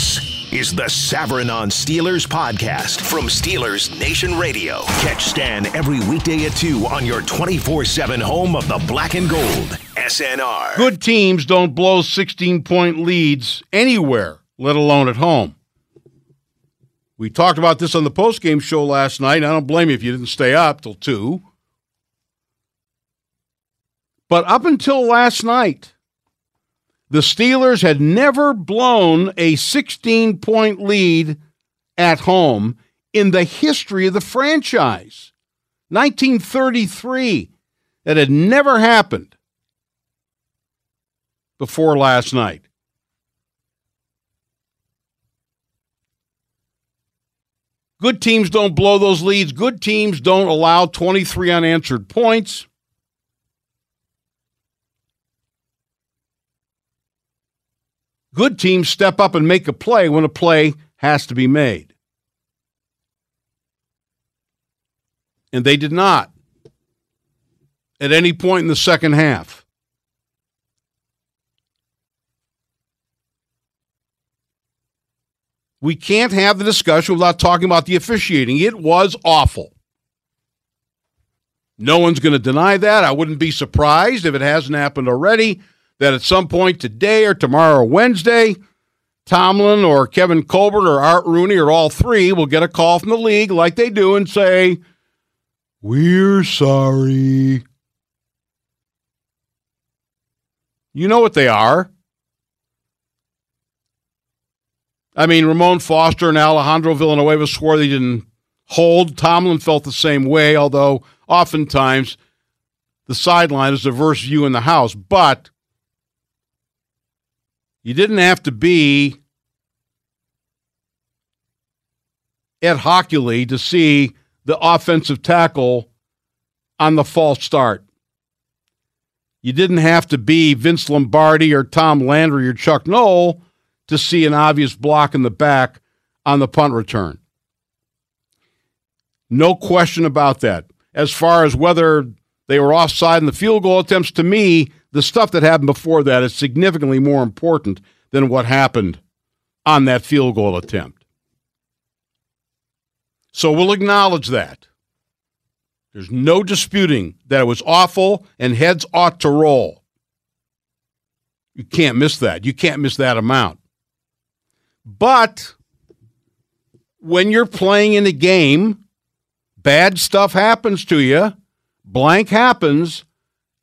This is the Savran on Steelers podcast from Steelers Nation Radio. Catch Stan every weekday at 2 on your 24 7 home of the black and gold. SNR. Good teams don't blow 16 point leads anywhere, let alone at home. We talked about this on the postgame show last night. I don't blame you if you didn't stay up till 2. But up until last night, the Steelers had never blown a 16 point lead at home in the history of the franchise. 1933. That had never happened before last night. Good teams don't blow those leads. Good teams don't allow 23 unanswered points. Good teams step up and make a play when a play has to be made. And they did not at any point in the second half. We can't have the discussion without talking about the officiating. It was awful. No one's going to deny that. I wouldn't be surprised if it hasn't happened already that at some point today or tomorrow or Wednesday, Tomlin or Kevin Colbert or Art Rooney or all three will get a call from the league like they do and say, We're sorry. You know what they are. I mean, Ramon Foster and Alejandro Villanueva swore they didn't hold. Tomlin felt the same way, although oftentimes the sideline is a diverse view in the house. But you didn't have to be Ed Hochuli to see the offensive tackle on the false start. You didn't have to be Vince Lombardi or Tom Landry or Chuck Noll to see an obvious block in the back on the punt return. No question about that. As far as whether they were offside in the field goal attempts, to me, the stuff that happened before that is significantly more important than what happened on that field goal attempt. So we'll acknowledge that. There's no disputing that it was awful and heads ought to roll. You can't miss that. You can't miss that amount. But when you're playing in a game, bad stuff happens to you, blank happens,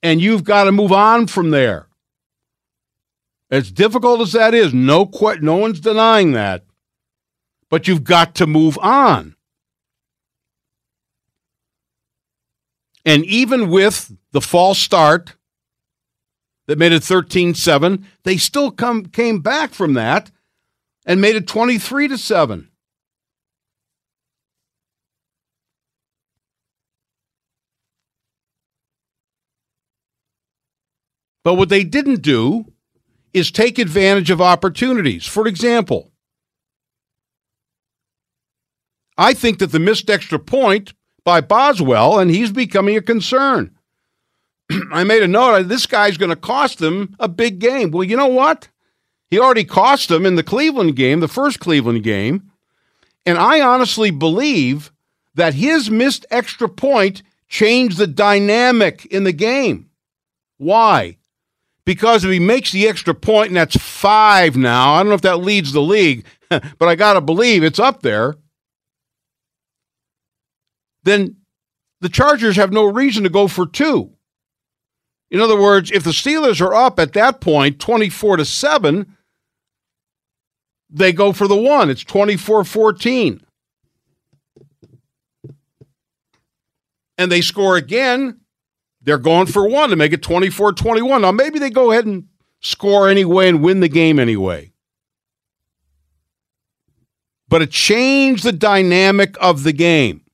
and you've got to move on from there. As difficult as that is, no no one's denying that. But you've got to move on. And even with the false start that made it 13-7, they still come came back from that and made it 23 to 7. But what they didn't do is take advantage of opportunities. For example, I think that the missed extra point by Boswell, and he's becoming a concern. I made a note, this guy's going to cost them a big game. Well, you know what? He already cost them in the Cleveland game, the first Cleveland game. And I honestly believe that his missed extra point changed the dynamic in the game. Why? Because if he makes the extra point, and that's five now, I don't know if that leads the league, but I got to believe it's up there, then the Chargers have no reason to go for two. In other words, if the Steelers are up at that point, 24 to 7, they go for the one. It's 24 14. And they score again they're going for one to make it 24 21. Now, maybe they go ahead and score anyway and win the game anyway. But it changed the dynamic of the game.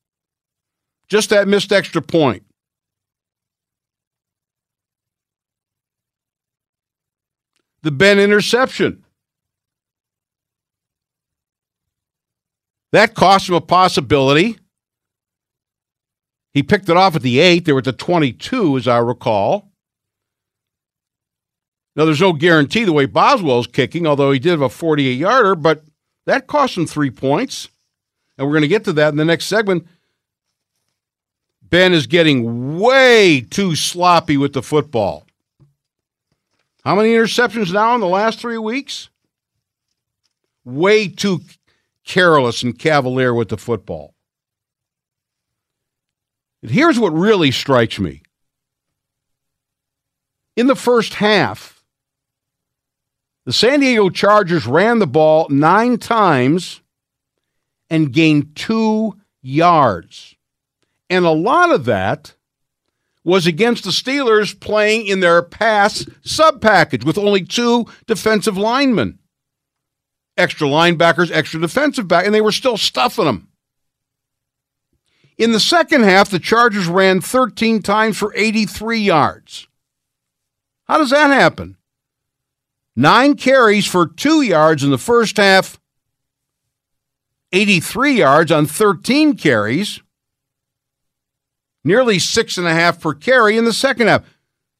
Just that missed extra point. The Ben interception. That cost him a possibility he picked it off at the 8. They were at the 22, as I recall. Now, there's no guarantee the way Boswell's kicking, although he did have a 48 yarder, but That cost him three points. And we're going to get to that in the next segment. Ben is getting way too sloppy with the football. How many interceptions now in the last three weeks? Way too careless and cavalier with the football. Here's what really strikes me. In the first half, the San Diego Chargers ran the ball nine times and gained two yards. And a lot of that was against the Steelers playing in their pass sub package with only two defensive linemen. Extra linebackers, extra defensive back, and they were still stuffing them. In the second half, the Chargers ran 13 times for 83 yards. How does that happen? Nine carries for two yards in the first half, 83 yards on 13 carries, nearly six and a half per carry in the second half.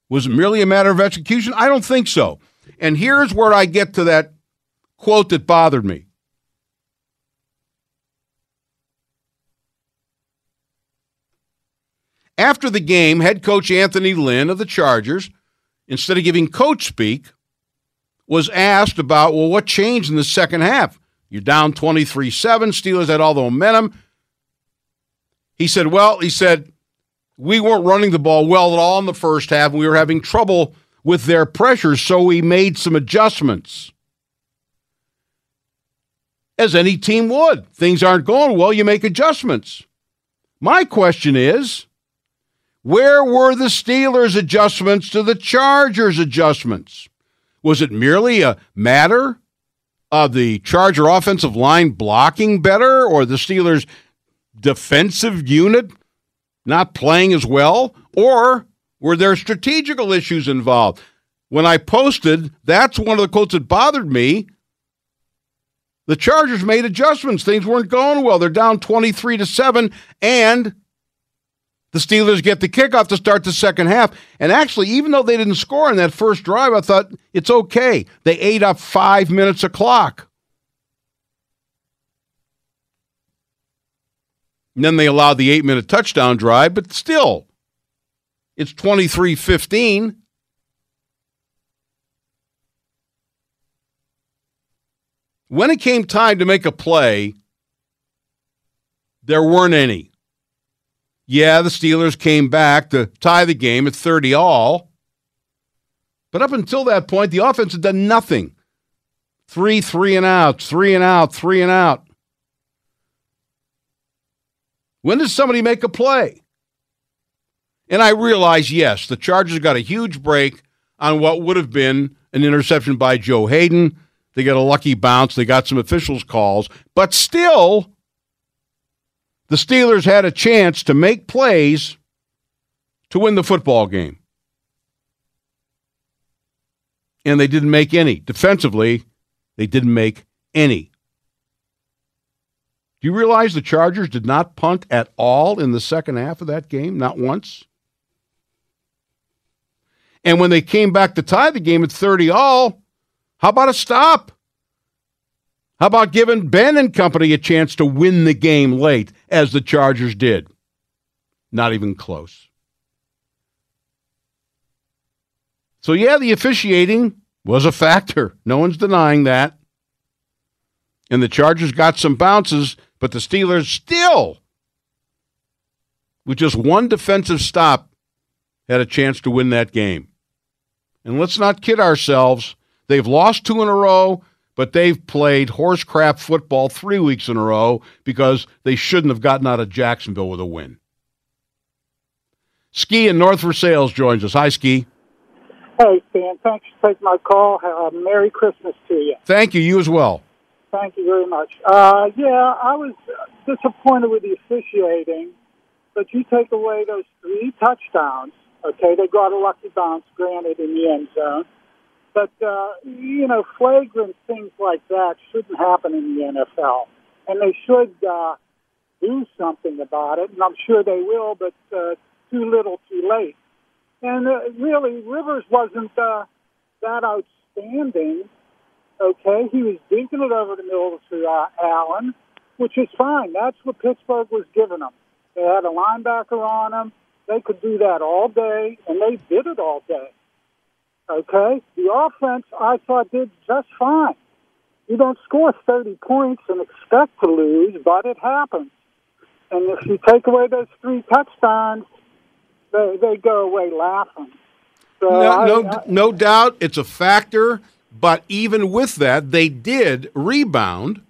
Was it merely a matter of execution? I don't think so. And here's where I get to that quote that bothered me. After the game, head coach Anthony Lynn of the Chargers, instead of giving coach speak, was asked about, well, what changed in the second half? You're down 23 7. Steelers had all the momentum. He said, well, he said, we weren't running the ball well at all in the first half. We were having trouble with their pressure, so we made some adjustments. As any team would. Things aren't going well, you make adjustments. My question is where were the Steelers' adjustments to the Chargers' adjustments? Was it merely a matter of the Charger offensive line blocking better or the Steelers' defensive unit not playing as well? Or were there strategical issues involved? When I posted, that's one of the quotes that bothered me. The Chargers made adjustments. Things weren't going well. They're down 23 to 7 and the Steelers get the kickoff to start the second half. And actually, even though they didn't score in that first drive, I thought it's okay. They ate up 5 minutes of clock. And then they allowed the 8-minute touchdown drive, but still it's 23-15. When it came time to make a play, there weren't any. Yeah, the Steelers came back to tie the game at 30 all. But up until that point, the offense had done nothing. Three, three and out, three and out, three and out. When does somebody make a play? And I realize, yes, the Chargers got a huge break on what would have been an interception by Joe Haden. They got a lucky bounce. They got some officials' calls. But still, the Steelers had a chance to make plays to win the football game. And they didn't make any. Defensively, they didn't make any. Do you realize the Chargers did not punt at all in the second half of that game? Not once. And when they came back to tie the game at 30 all, how about a stop? How about giving Ben and company a chance to win the game late, as the Chargers did? Not even close. So, yeah, the officiating was a factor. No one's denying that. And the Chargers got some bounces, but the Steelers still, with just one defensive stop, had a chance to win that game. And let's not kid ourselves. They've lost two in a row but they've played horse crap football three weeks in a row because they shouldn't have gotten out of Jacksonville with a win. Ski in North Versailles joins us. Hi, Ski. Hey, Stan. Thanks for taking my call. Uh, Merry Christmas to you. Thank you. You as well. Thank you very much. Uh, yeah, I was disappointed with the officiating, but you take away those three touchdowns. Okay, they got a lucky bounce, granted, in the end zone. But, uh, you know, flagrant things like that shouldn't happen in the NFL. And they should uh, do something about it. And I'm sure they will, but uh, too little, too late. And uh, really, Rivers wasn't uh, that outstanding. Okay, he was dinking it over the middle to uh, Allen, which is fine. That's what Pittsburgh was giving them. They had a linebacker on them. They could do that all day, and they did it all day. Okay, the offense I thought did just fine. You don't score 30 points and expect to lose, but it happens. And if you take away those three touchdowns, they they go away laughing. So No, I- no, I- no doubt it's a factor, but even with that, they did rebound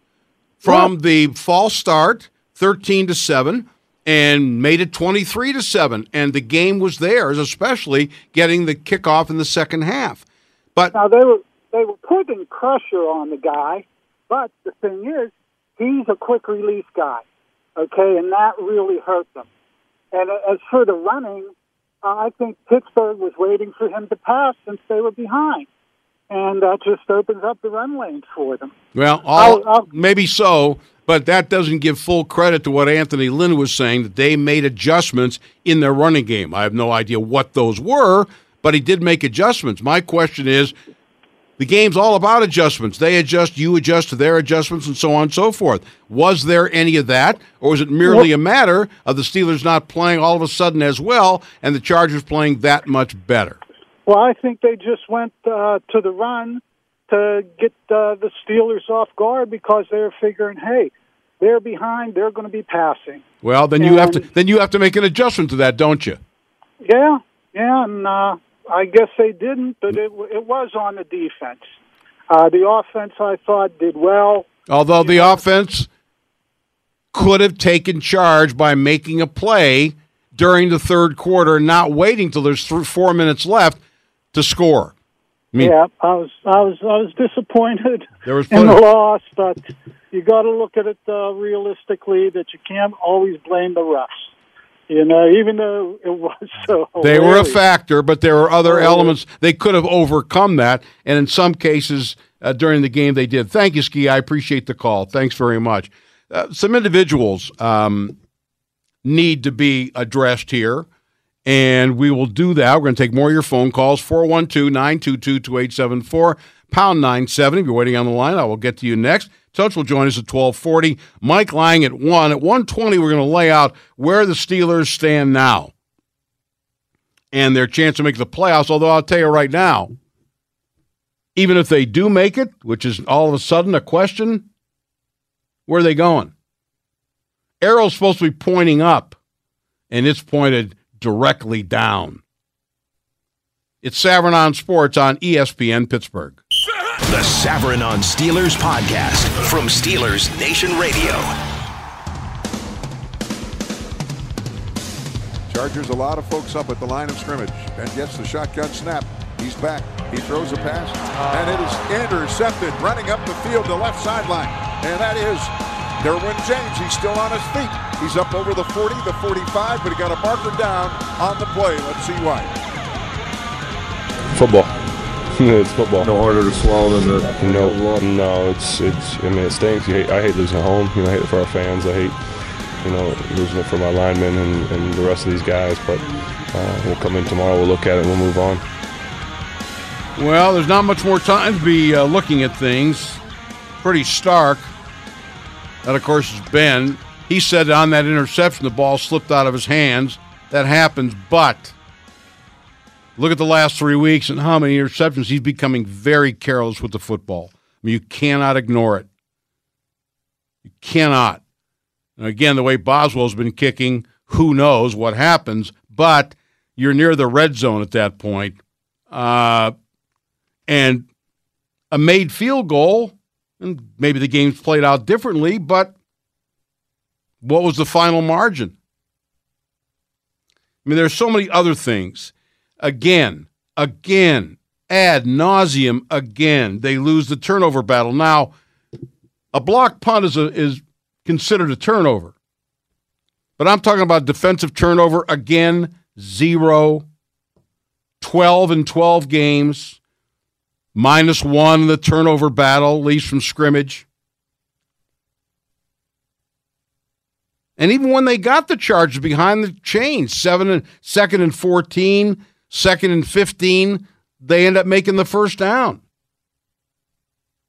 from the false start, thirteen to seven, and made it twenty-three to seven, and the game was theirs, especially getting the kickoff in the second half. But Now they were they were putting pressure on the guy, but the thing is, he's a quick release guy. Okay, and that really hurt them. And as for the running, uh, I think Pittsburgh was waiting for him to pass since they were behind, and that just opens up the run lanes for them. Well, all, I'll- I'll- maybe so, but that doesn't give full credit to what Anthony Lynn was saying that they made adjustments in their running game. I have no idea what those were, but he did make adjustments. My question is the game's all about adjustments. They adjust, you adjust to their adjustments, and so on and so forth. Was there any of that, or was it merely a matter of the Steelers not playing all of a sudden as well and the Chargers playing that much better? Well, I think they just went uh, to the run to get uh, the Steelers off guard because they're figuring, hey, they're behind, they're going to be passing. Well, then you have to then you have to make an adjustment to that, don't you? Yeah, yeah, and uh, I guess they didn't, but it it was on the defense. Uh, the offense, I thought, did well. Although the offense could have taken charge by making a play during the third quarter, not waiting till there's th- four minutes left to score. I mean, yeah, I was I was I was disappointed There was in the loss, but you got to look at it uh, realistically. That you can't always blame the refs. You know, even though it was so. they were a factor, but there were other Oh. elements. They could have overcome that, and in some cases uh, during the game they did. Thank you, Ski. I appreciate the call. Thanks very much. Uh, some individuals um, need to be addressed here, and we will do that. We're going to take more of your phone calls 412 922 2874, pound 970. If you're waiting on the line, I will get to you next. Tunch will join us at 1240. Mike Lange at 1. At 120, we're going to lay out where the Steelers stand now and their chance to make the playoffs. Although I'll tell you right now, even if they do make it, which is all of a sudden a question, where are they going? Arrow's supposed to be pointing up, and it's pointed directly down. It's Savran on Sports on ESPN Pittsburgh. The Savran on Steelers podcast from Steelers Nation Radio. Chargers a lot of folks up at the line of scrimmage and gets the shotgun snap. He's back. He throws a pass, and it is intercepted, running up the field to left sideline. And that is Derwin James. He's still on his feet. He's up over the 40, the 45, but he got a marker down on the play. Let's see why. Football. it's football. No harder to swallow than the No, no, it's it's. I mean, it stinks. You hate, I hate losing at home. You know, I hate it for our fans. I hate, you know, losing it for my linemen and, and the rest of these guys. But uh, we'll come in tomorrow. We'll look at it. and We'll move on. Well, there's not much more time to be uh, looking at things. Pretty stark. That, of course, is Ben. He said on that interception the ball slipped out of his hands. That happens, but look at the last three weeks and how many interceptions. He's becoming very careless with the football. I mean, you cannot ignore it. You cannot. And again, the way Boswell's been kicking, who knows what happens, but you're near the red zone at that point. Uh, and a made field goal, and maybe the game's played out differently, but what was the final margin? I mean, there's so many other things. Again, again, ad nauseum again. They lose the turnover battle. Now, a block punt is a, is considered a turnover. But I'm talking about defensive turnover again, zero. 12 and 12 games minus one in the turnover battle, at least from scrimmage. And even when they got the Chargers behind the chains, seven and second and 14, second and 15, they end up making the first down.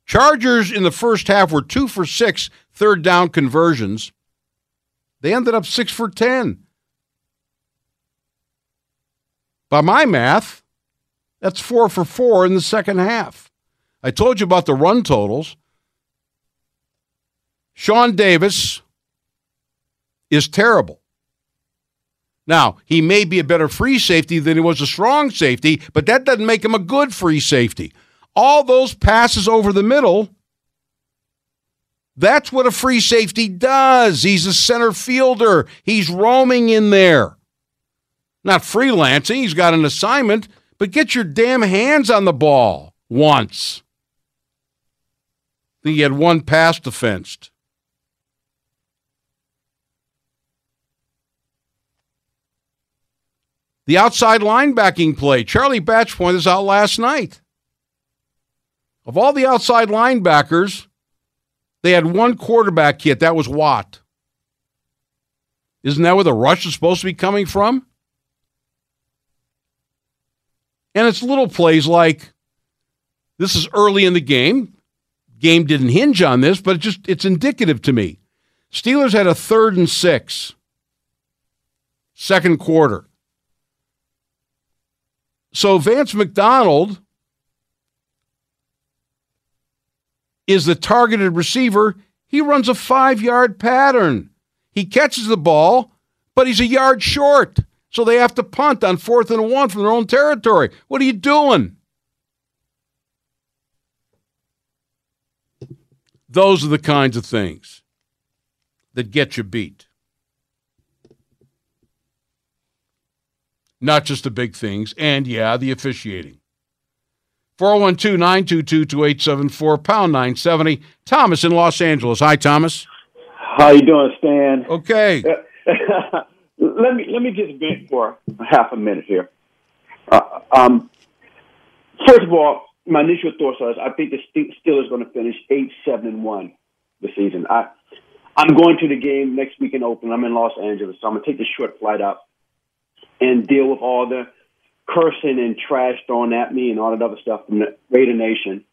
Chargers in the first half were two for six third down conversions. They ended up six for 10. By my math, that's four for four in the second half. I told you about the run totals. Sean Davis is terrible. Now, he may be a better free safety than he was a strong safety, but that doesn't make him a good free safety. All those passes over the middle, that's what a free safety does. He's a center fielder, he's roaming in there. Not freelancing, he's got an assignment, but get your damn hands on the ball once. He had one pass defensed. The outside linebacking play. Charlie Batch pointed this out last night. Of all the outside linebackers, they had one quarterback hit. That was Watt. Isn't that where the rush is supposed to be coming from? And it's little plays like this is early in the game. Game didn't hinge on this, but it just it's indicative to me. Steelers had a third and six, second quarter. So Vance McDonald is the targeted receiver. He runs a five yard pattern. He catches the ball, but he's a yard short. So they have to punt on fourth and one from their own territory. What are you doing? Those are the kinds of things that get you beat. not just the big things, and yeah, the officiating. 412 922 2874, pound 970. Thomas in Los Angeles. Hi, Thomas. How you doing, Stan? Okay. let me let me just vent for half a minute here. Uh, um, first of all, my initial thoughts are I think the Steelers going to finish eight, seven, and one this season. I I'm going to the game next week in Oakland. I'm in Los Angeles, so I'm gonna take the short flight out and deal with all the cursing and trash thrown at me and all that other stuff from the Raider Nation.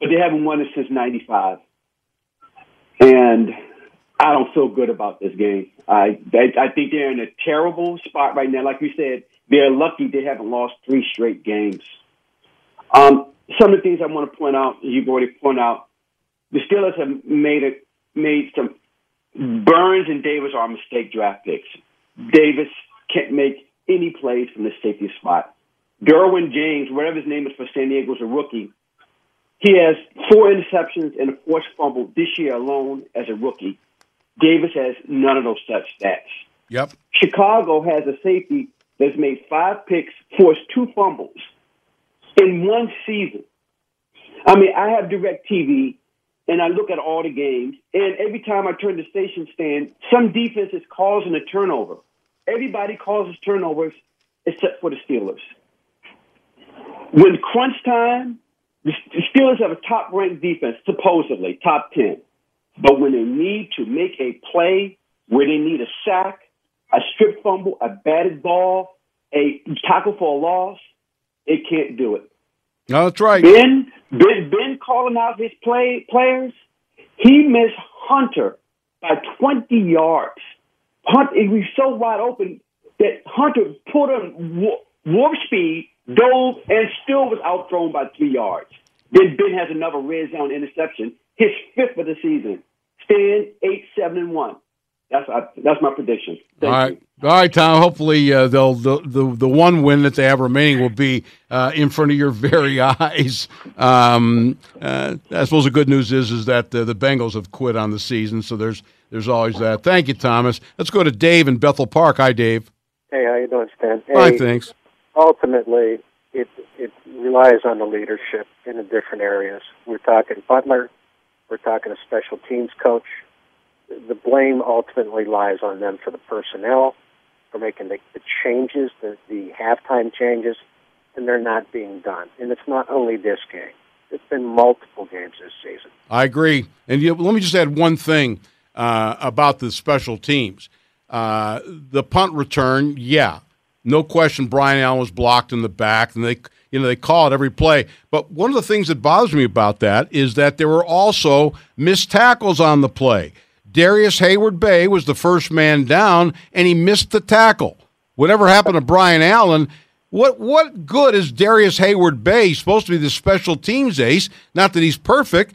But they haven't won it since '95, and I don't feel good about this game. I, I I think they're in a terrible spot right now. Like you said, they're lucky they haven't lost three straight games. Um, some of the things I want to point out, you've already pointed out, the Steelers have made it made some Burns and Davis are mistake draft picks. Davis can't make any plays from the safety spot. Derwin James, whatever his name is for San Diego, is a rookie. He has four interceptions and a forced fumble this year alone as a rookie. Davis has none of those such stats. Yep. Chicago has a safety that's made five picks, forced two fumbles in one season. I mean, I have DirecTV and I look at all the games, and every time I turn the station stand, some defense is causing a turnover. Everybody causes turnovers except for the Steelers. When crunch time, the Steelers have a top ranked defense, supposedly top 10. But when they need to make a play, where they need a sack, a strip fumble, a batted ball, a tackle for a loss, it can't do it. No, that's right. Ben, Ben, Ben calling out his play players. He missed Hunter by 20 yards. Hunt, he was so wide open that Hunter put on warp speed, dove, and still was outthrown by three yards. Then Ben has another red zone interception, his fifth of the season. Stand eight, seven, and one. That's uh, that's my prediction. Thank All right, you. all right, Tom. Hopefully, uh, they'll the, the the one win that they have remaining will be uh, in front of your very eyes. Um, uh, I suppose the good news is is that uh, the Bengals have quit on the season, so there's there's always that. Thank you, Thomas. Let's go to Dave in Bethel Park. Hi, Dave. Hey, how you doing, Stan? Hey, Hi, thanks. Ultimately, it it relies on the leadership in the different areas. We're talking Butler. We're talking a special teams coach the blame ultimately lies on them for the personnel, for making the, the changes, the, the halftime changes, and they're not being done. And it's not only this game. It's been multiple games this season. I agree. And you, let me just add one thing uh, about the special teams. Uh, the punt return, yeah, no question. Brian Allen was blocked in the back, and they you know, they call it every play. But one of the things that bothers me about that is that there were also missed tackles on the play. Darrius Heyward-Bey was the first man down, and he missed the tackle. Whatever happened to Brian Allen? What what good is Darrius Heyward-Bey He's supposed to be the special teams ace. Not that he's perfect.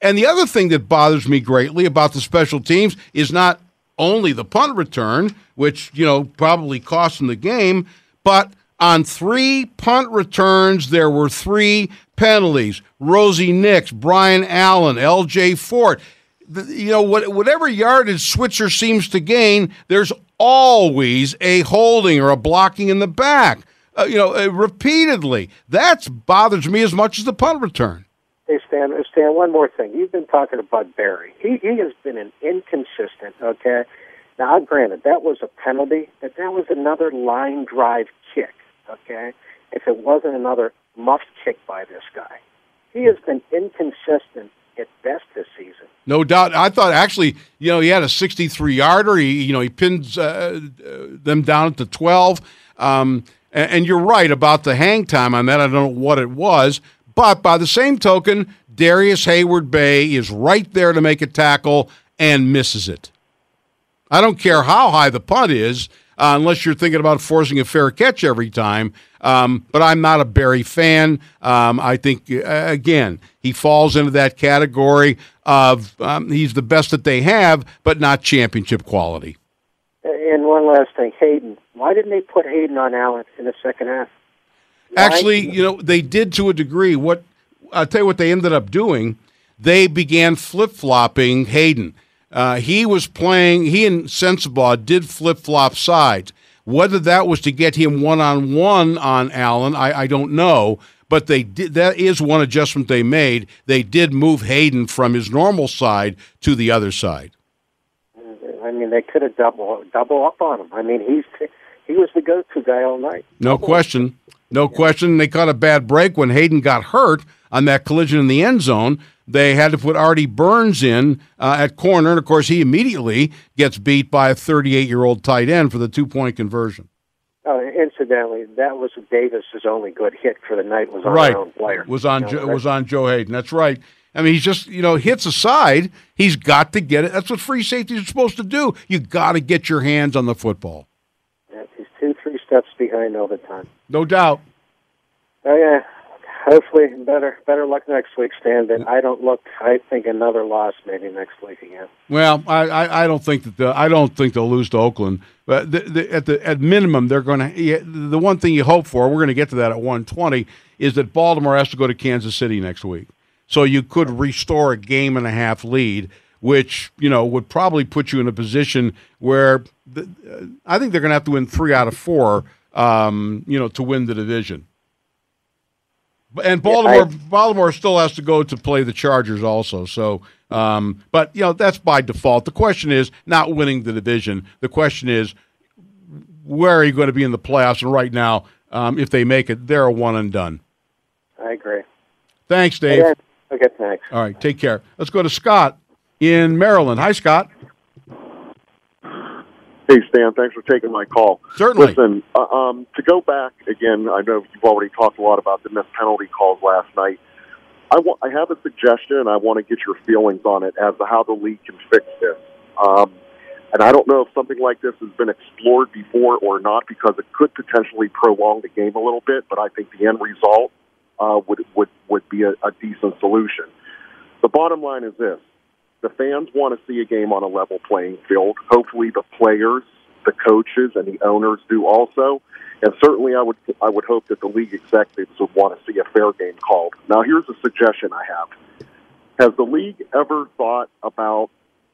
And the other thing that bothers me greatly about the special teams is not only the punt return, which you know probably cost them the game, but on three punt returns there were three penalties. Rosie Nix, Brian Allen, L.J. Fort you know, whatever yardage Switzer seems to gain, there's always a holding or a blocking in the back. Uh, you know, uh, repeatedly. That bothers me as much as the punt return. Hey, Stan, uh, Stan, one more thing. You've been talking to Bud Berry. He, he has been an inconsistent, okay? Now, granted, that was a penalty, but that was another line drive kick, okay? If it wasn't another muff kick by this guy. He has been inconsistent at best this season. No doubt. I thought actually, you know, he had a 63 yarder. He, you know, he pins uh, them down at the 12. Um, and, and, you're right about the hang time on that. I don't know what it was. But by the same token, Darrius Heyward-Bey is right there to make a tackle and misses it. I don't care how high the punt is, uh, unless you're thinking about forcing a fair catch every time. Um, but I'm not a Berry fan. Um, I think, uh, again, he falls into that category of um, he's the best that they have, but not championship quality. And one last thing, Haden. Why didn't they put Haden on Allen in the second half? Actually, you know, they did to a degree. What I'll tell you what they ended up doing. They began flip flopping Haden. Uh, he was playing. He and Sensabaugh did flip flop sides. Whether that was to get him one on one on Allen, I, I don't know. But they did. That is one adjustment they made. They did move Haden from his normal side to the other side. I mean, they could have double double up on him. I mean, he's he was the go-to guy all night. No double question. No question. They caught a bad break when Haden got hurt on that collision in the end zone. They had to put Artie Burns in uh, at corner, and of course, he immediately gets beat by a 38 year old tight end for the two point conversion. Oh, incidentally, that was Davis's only good hit for the night. Was on right. own player. Was on you know, jo- was on Joe Haden. That's right. I mean, he's just you know hits aside. He's got to get it. That's what free safeties are supposed to do. You got to get your hands on the football. Yeah, he's two, three steps behind all the time. No doubt. Oh yeah, hopefully better better luck next week, Stan. But I don't look. I think another loss maybe next week again. Well, I, I, I don't think that the, I don't think they'll lose to Oakland. But the, the, at the at minimum, they're going to. The one thing you hope for, we're going to get to that at one twenty, is that Baltimore has to go to Kansas City next week, so you could restore a game and a half lead. Which you know would probably put you in a position where the, uh, I think they're going to have to win three out of four, um, you know, to win the division. And Baltimore, yeah, I, Baltimore still has to go to play the Chargers also. So, um, but you know that's by default. The question is not winning the division. The question is where are you going to be in the playoffs? And right now, um, if they make it, they're a one and done. I agree. Thanks, Dave. Okay, thanks. All right, take care. Let's go to Scott in Maryland. Hi, Scott. Hey, Stan, thanks for taking my call. Certainly. Listen, uh, um, to go back again, I know you've already talked a lot about the missed penalty calls last night. I, wa- I have a suggestion, and I want to get your feelings on it as to how the league can fix this. Um, and I don't know if something like this has been explored before or not, because it could potentially prolong the game a little bit. But I think the end result uh, would would would be a, a decent solution. The bottom line is this: the fans want to see a game on a level playing field. Hopefully, the players, the coaches, and the owners do also. And certainly, I would I would hope that the league executives would want to see a fair game called. Now, here's a suggestion I have: Has the league ever thought about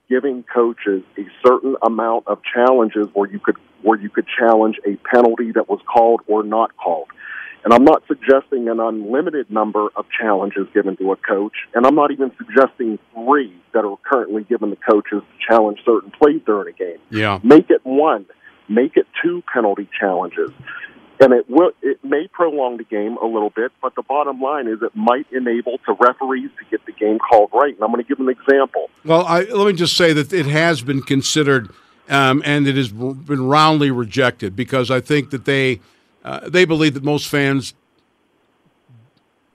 giving coaches a certain amount of challenges where you could where you could challenge a penalty that was called or not called? And I'm not suggesting an unlimited number of challenges given to a coach, and I'm not even suggesting three that are currently given to coaches to challenge certain plays during a game. Yeah. Make it one, make it two penalty challenges. And it will it may prolong the game a little bit, but the bottom line is it might enable to referees to get the game called right. And I'm going to give an example. Well, I, let me just say that it has been considered um, and it has been roundly rejected because I think that they – uh, they believe that most fans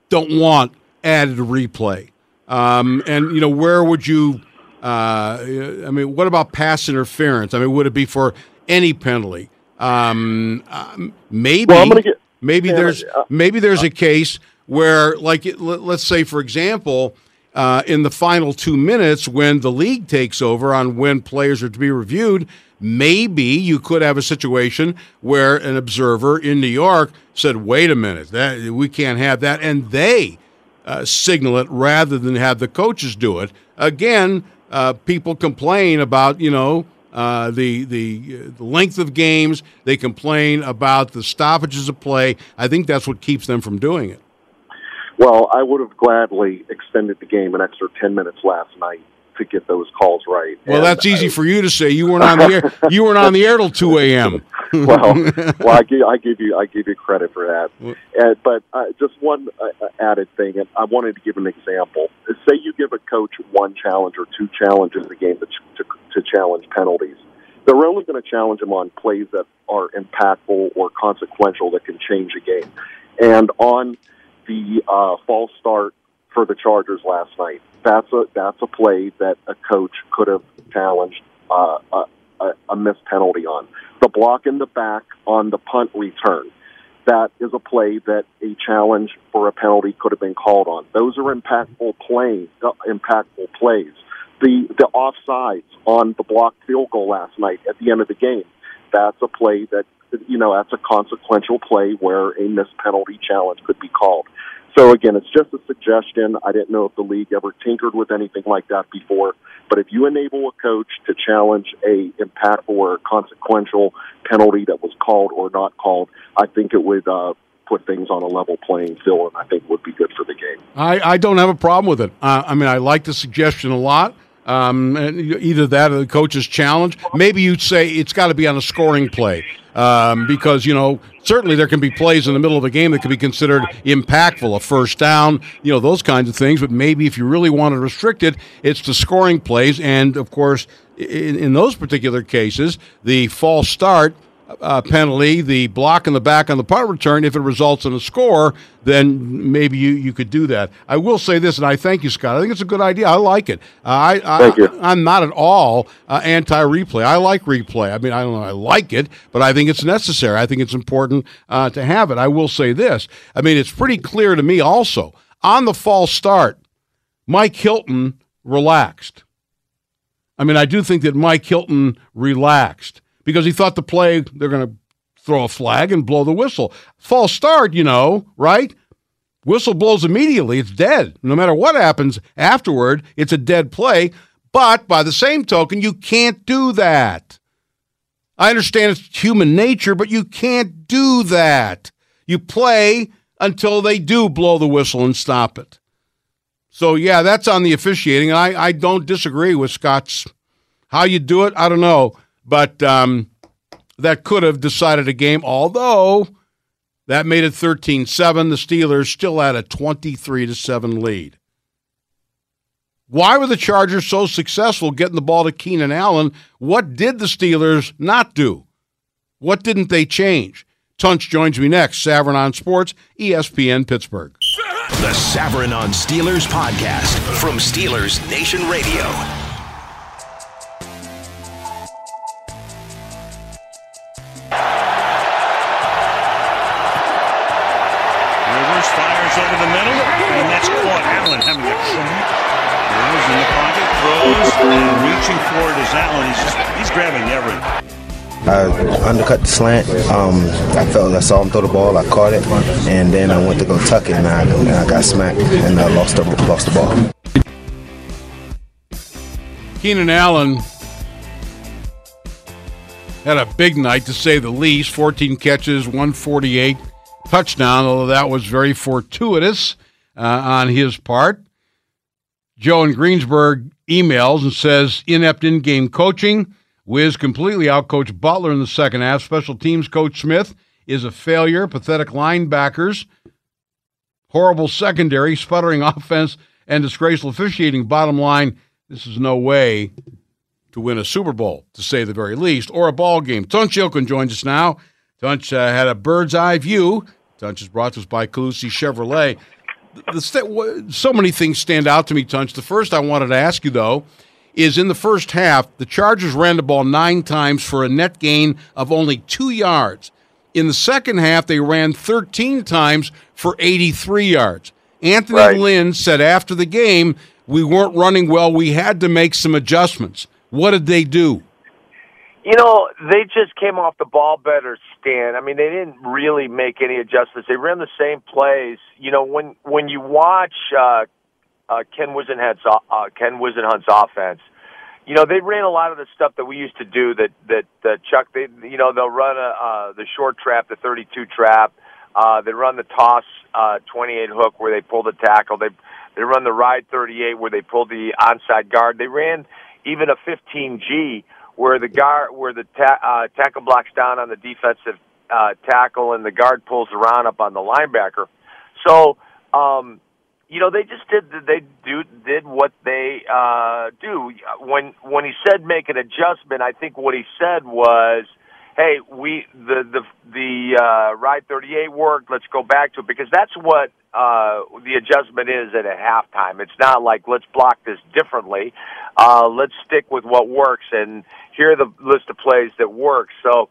don't want added replay. Um, and you know, where would you? Uh, I mean, what about pass interference? I mean, would it be for any penalty? Um, um, maybe. Well, get- maybe Yeah, there's uh, maybe there's a case where, like, let's say, for example, uh, in the final two minutes when the league takes over on when players are to be reviewed, maybe you could have a situation where an observer in New York said, "Wait a minute, that we can't have that," and they uh, signal it rather than have the coaches do it. Again, uh, people complain about you know uh, the the the length of games. They complain about the stoppages of play. I think that's what keeps them from doing it. Well, I would have gladly extended the game an extra 10 minutes last night to get those calls right. Well, And that's easy I- for you to say. You weren't on the air. You weren't on the air till two a.m. well, well, I give, I give you, I give you credit for that. Uh, but uh, just one uh, added thing, and I wanted to give an example. Say you give a coach one challenge or two challenges a game to, to, to challenge penalties. They're only going to challenge them on plays that are impactful or consequential that can change a game. And on the uh, false start for the Chargers last night, that's a that's a play that a coach could have challenged uh, a, a, missed penalty on. The block in the back on the punt return, that is a play that a challenge for a penalty could have been called on. Those are impactful plays. Uh, impactful plays. The the offsides on the blocked field goal last night at the end of the game, that's a play that you know that's a consequential play where a missed penalty challenge could be called. So again, it's just a suggestion. I didn't know if the league ever tinkered with anything like that before, but if you enable a coach to challenge a impactful or consequential penalty that was called or not called, I think it would uh, put things on a level playing field, and I think would be good for the game. I, I don't have a problem with it. Uh, I mean, I like the suggestion a lot. Um, either that or the coach's challenge. Maybe you'd say it's got to be on a scoring play um, because you know certainly there can be plays in the middle of a game that can be considered impactful, a first down, you know those kinds of things. But maybe if you really want to restrict it, it's the scoring plays, and of course, in, in those particular cases, the false start uh, penalty, the block in the back on the punt return, if it results in a score, then maybe you, you could do that. I will say this, and I thank you, Scott. I think it's a good idea. I like it. Uh, I, I, Thank you. I'm not at all uh, anti-replay. I like replay. I mean, I don't know. I like it, but I think it's necessary. I think it's important uh, to have it. I will say this. I mean, it's pretty clear to me also on the false start. Mike Hilton relaxed. I mean, I do think that Mike Hilton relaxed because he thought the play, they're going to throw a flag and blow the whistle. False start, you know, right? Whistle blows immediately. It's dead. No matter what happens afterward, it's a dead play. But by the same token, you can't do that. I understand it's human nature, but you can't do that. You play until they do blow the whistle and stop it. So, yeah, that's on the officiating. I, I don't disagree with Scott's. How you do it, I don't know. But um, that could have decided a game, although that made it 13 7. The Steelers still had a 23 7 lead. Why were the Chargers so successful getting the ball to Keenan Allen? What did the Steelers not do? What didn't they change? Tunch joins me next. Savran on Sports, ESPN Pittsburgh. The Savran on Steelers podcast from Steelers Nation Radio. And reaching for it is Allen. He's just he's grabbing everything. I undercut the slant. Um, I felt I saw him throw the ball. I caught it, and then I went to go tuck it, and I, and I got smacked, and I lost the, lost the ball. Keenan Allen had a big night to say the least 14 catches, 148 touchdown, although that was very fortuitous uh, on his part. Joe in Greensburg emails and says inept in game coaching. Wiz completely outcoached Butler in the second half. Special teams coach Smith is a failure. Pathetic linebackers, horrible secondary, sputtering offense, and disgraceful officiating. Bottom line, this is no way to win a Super Bowl, to say the very least, or a ball game. Tunch Ilkin joins us now. Tunch uh, had a bird's eye view. Tunch is brought to us by Collussy Chevrolet. The so many things stand out to me, Tunch. The first I wanted to ask you though is in the first half, the Chargers ran the ball nine times for a net gain of only two yards. In the second half, they ran 13 times for 83 yards. Anthony Right. Lynn said after the game, we weren't running well. We had to make some adjustments. What did they do? You know, they just came off the ball better, Stan. I mean, they didn't really make any adjustments. They ran the same plays. You know, when when you watch uh, uh, Ken Whisenhunt's uh, Ken Whisenhunt's offense, you know they ran a lot of the stuff that we used to do. That that uh, Chuck, they you know they'll run a, uh, the short trap, the 32 trap. Uh, they run the toss uh, 28 hook where they pull the tackle. They they run the ride 38 where they pull the onside guard. They ran even a 15G where the guard where the ta- uh, tackle blocks down on the defensive uh, tackle and the guard pulls around up on the linebacker. So, um, you know, they just did they do did what they uh, do. When when he said make an adjustment, I think what he said was, "Hey, we the the the uh, ride 38 worked. Let's go back to it because that's what uh, the adjustment is at a halftime. It's not like let's block this differently. Uh, let's stick with what works and here are the list of plays that work. So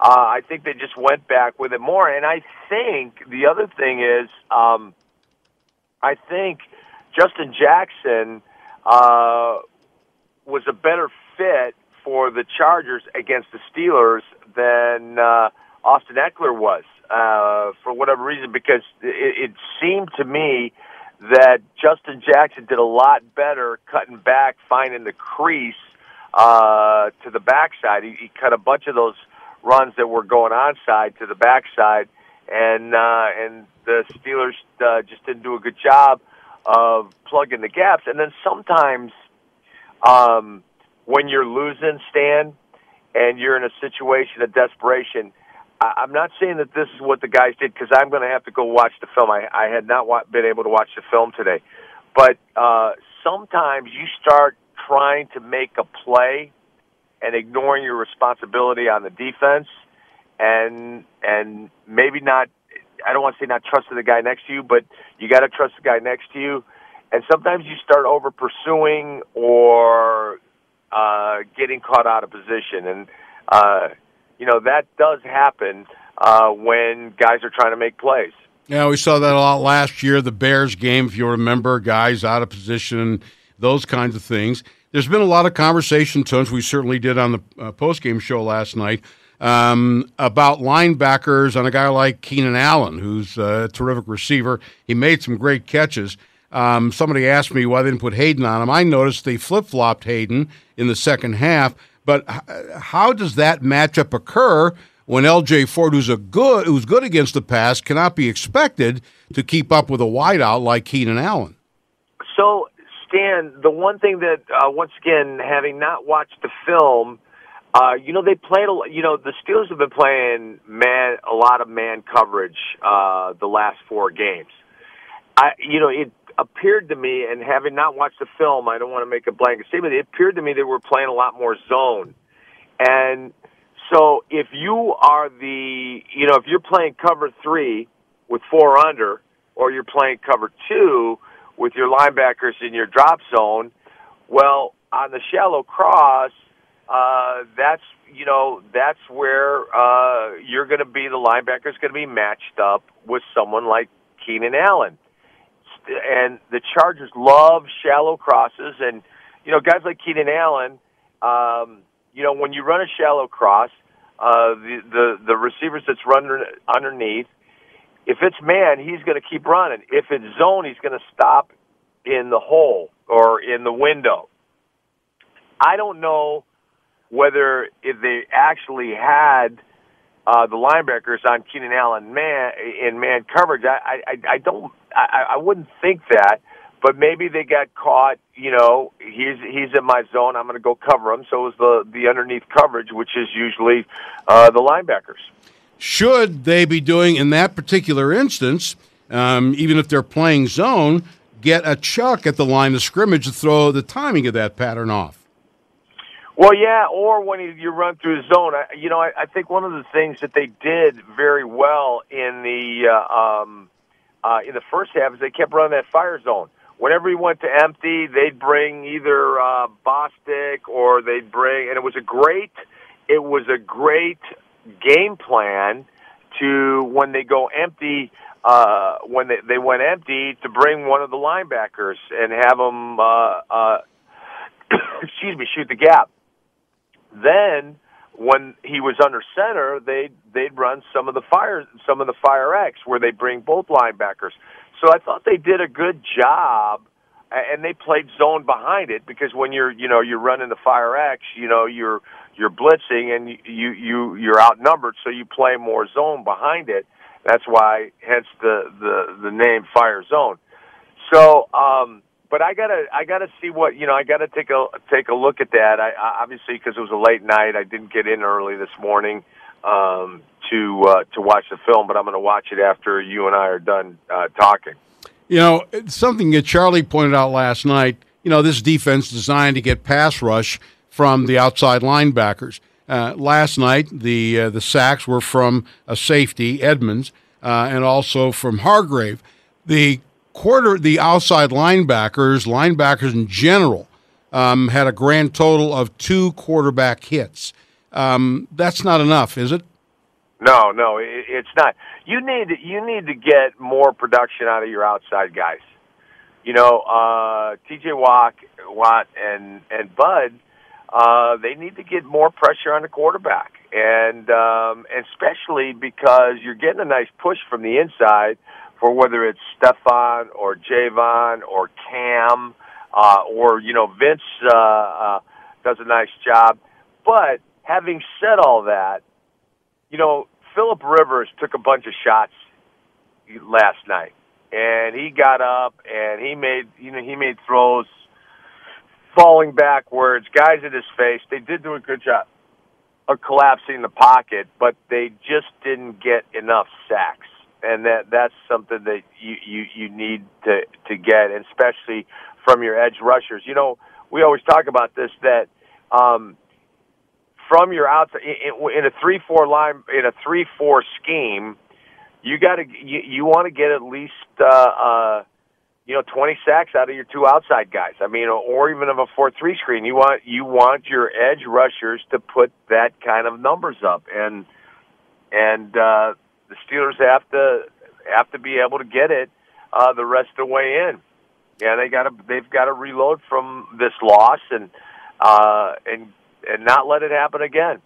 uh, I think they just went back with it more. And I think the other thing is, um, I think Justin Jackson uh, was a better fit for the Chargers against the Steelers than uh, Austin Ekeler was uh, for whatever reason, because it, it seemed to me that Justin Jackson did a lot better cutting back, finding the crease uh, to the backside. He, he cut a bunch of those runs that were going onside to the backside, and uh, and the Steelers uh, just didn't do a good job of plugging the gaps. And then sometimes, um, when you're losing, Stan, and you're in a situation of desperation. I- I'm not saying that this is what the guys did because I'm going to have to go watch the film. I, I had not wa- been able to watch the film today, but uh, sometimes you start trying to make a play and ignoring your responsibility on the defense, and and maybe not. I don't want to say not trusting the guy next to you, but you got to trust the guy next to you. And sometimes you start over pursuing or uh, getting caught out of position, and uh, you know that does happen uh, when guys are trying to make plays. Yeah, we saw that a lot last year. The Bears game, if you remember, guys out of position, those kinds of things. There's been a lot of conversation, Tunch. We certainly did on the uh, post game show last night um, about linebackers on a guy like Keenan Allen, who's a terrific receiver. He made some great catches. Um, somebody asked me why they didn't put Haden on him. I noticed they flip flopped Haden in the second half. But how does that matchup occur when LJ Fort, who's a good, who's good against the pass, cannot be expected to keep up with a wideout like Keenan Allen? So, Stan, the one thing that uh, once again, having not watched the film, uh, you know they played. A, you know the Steelers have been playing man a lot of man coverage uh, the last four games. I, you know, it appeared to me, and having not watched the film, I don't want to make a blanket statement. It appeared to me they were playing a lot more zone, and so if you are the, you know, if you're playing cover three with four under, or you're playing cover two with your linebackers in your drop zone, well, on the shallow cross, uh, that's you know that's where uh, you're going to be. The linebacker's going to be matched up with someone like Keenan Allen, and the Chargers love shallow crosses, and you know guys like Keenan Allen. Um, you know when you run a shallow cross, uh, the the the receivers that's running underneath. If it's man, he's going to keep running. If it's zone, he's going to stop in the hole or in the window. I don't know whether if they actually had uh, the linebackers on Keenan Allen man in man coverage. I I, I don't I, I wouldn't think that, but maybe they got caught. You know, he's he's in my zone. I'm going to go cover him. So is the the underneath coverage, which is usually uh, the linebackers. Should they be doing in that particular instance, um, even if they're playing zone, get a chuck at the line of scrimmage to throw the timing of that pattern off? Well, yeah, or when you, you run through the zone. I, you know, I, I think one of the things that they did very well in the uh, um, uh, in the first half is they kept running that fire zone. Whenever he went to empty, they'd bring either uh, Bostic or they'd bring, and it was a great, it was a great game plan to when they go empty uh, when they, they went empty to bring one of the linebackers and have them, uh, uh, excuse me, shoot the gap. Then when he was under center, they they'd run some of the fire some of the fire X where they bring both linebackers. So I thought they did a good job, and they played zone behind it because when you're you know you're running the fire X, you know you're you're blitzing and you you you're outnumbered, so you play more zone behind it. That's why, hence the the the name Fire Zone. So, um, but I gotta I gotta see what you know. I gotta take a take a look at that. I, I obviously because it was a late night, I didn't get in early this morning um, to uh, to watch the film. But I'm going to watch it after you and I are done uh, talking. You know, something that Charlie pointed out last night. You know, this defense designed to get pass rush from the outside linebackers. Uh, last night, the uh, the sacks were from a safety, Edmunds uh, and also from Hargrave. The quarter, the outside linebackers, linebackers in general, um, had a grand total of two quarterback hits. Um, that's not enough, is it? No, no, it, it's not. You need you need to get more production out of your outside guys. You know, uh, T.J. Watt, Watt, and and Bud uh, they need to get more pressure on the quarterback, and um, especially because you're getting a nice push from the inside for whether it's Stephon or Javon or Cam uh, or you know Vince uh, uh, does a nice job. But having said all that, you know Philip Rivers took a bunch of shots last night, and he got up and he made you know he made throws falling backwards, guys in his face. They did do a good job of collapsing the pocket, but they just didn't get enough sacks. And that that's something that you, you, you need to, to get, especially from your edge rushers. You know, we always talk about this that um, from your outside in, a three four line in a three four scheme, you got to you, you want to get at least uh, uh, you know, 20 sacks out of your two outside guys. I mean, or even of a 4-3 screen. You want you want your edge rushers to put that kind of numbers up, and and uh, the Steelers have to have to be able to get it uh, the rest of the way in. Yeah, they got to they've got to reload from this loss and uh, and and not let it happen again.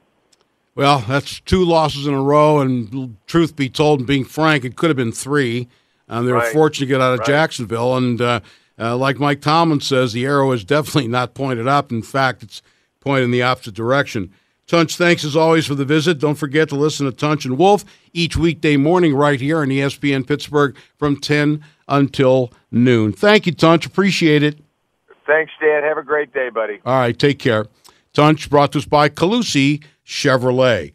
Well, that's two losses in a row, and truth be told, and being frank, it could have been three. Um, they were right. fortunate to get out of right. Jacksonville, and uh, uh, like Mike Tomlin says, the arrow is definitely not pointed up. In fact, it's pointed in the opposite direction. Tunch, thanks as always for the visit. Don't forget to listen to Tunch and Wolf each weekday morning right here on ESPN Pittsburgh from 10 until noon. Thank you, Tunch. Appreciate it. Thanks, Dan. Have a great day, buddy. All right, take care. Tunch brought to us by Collussy Chevrolet.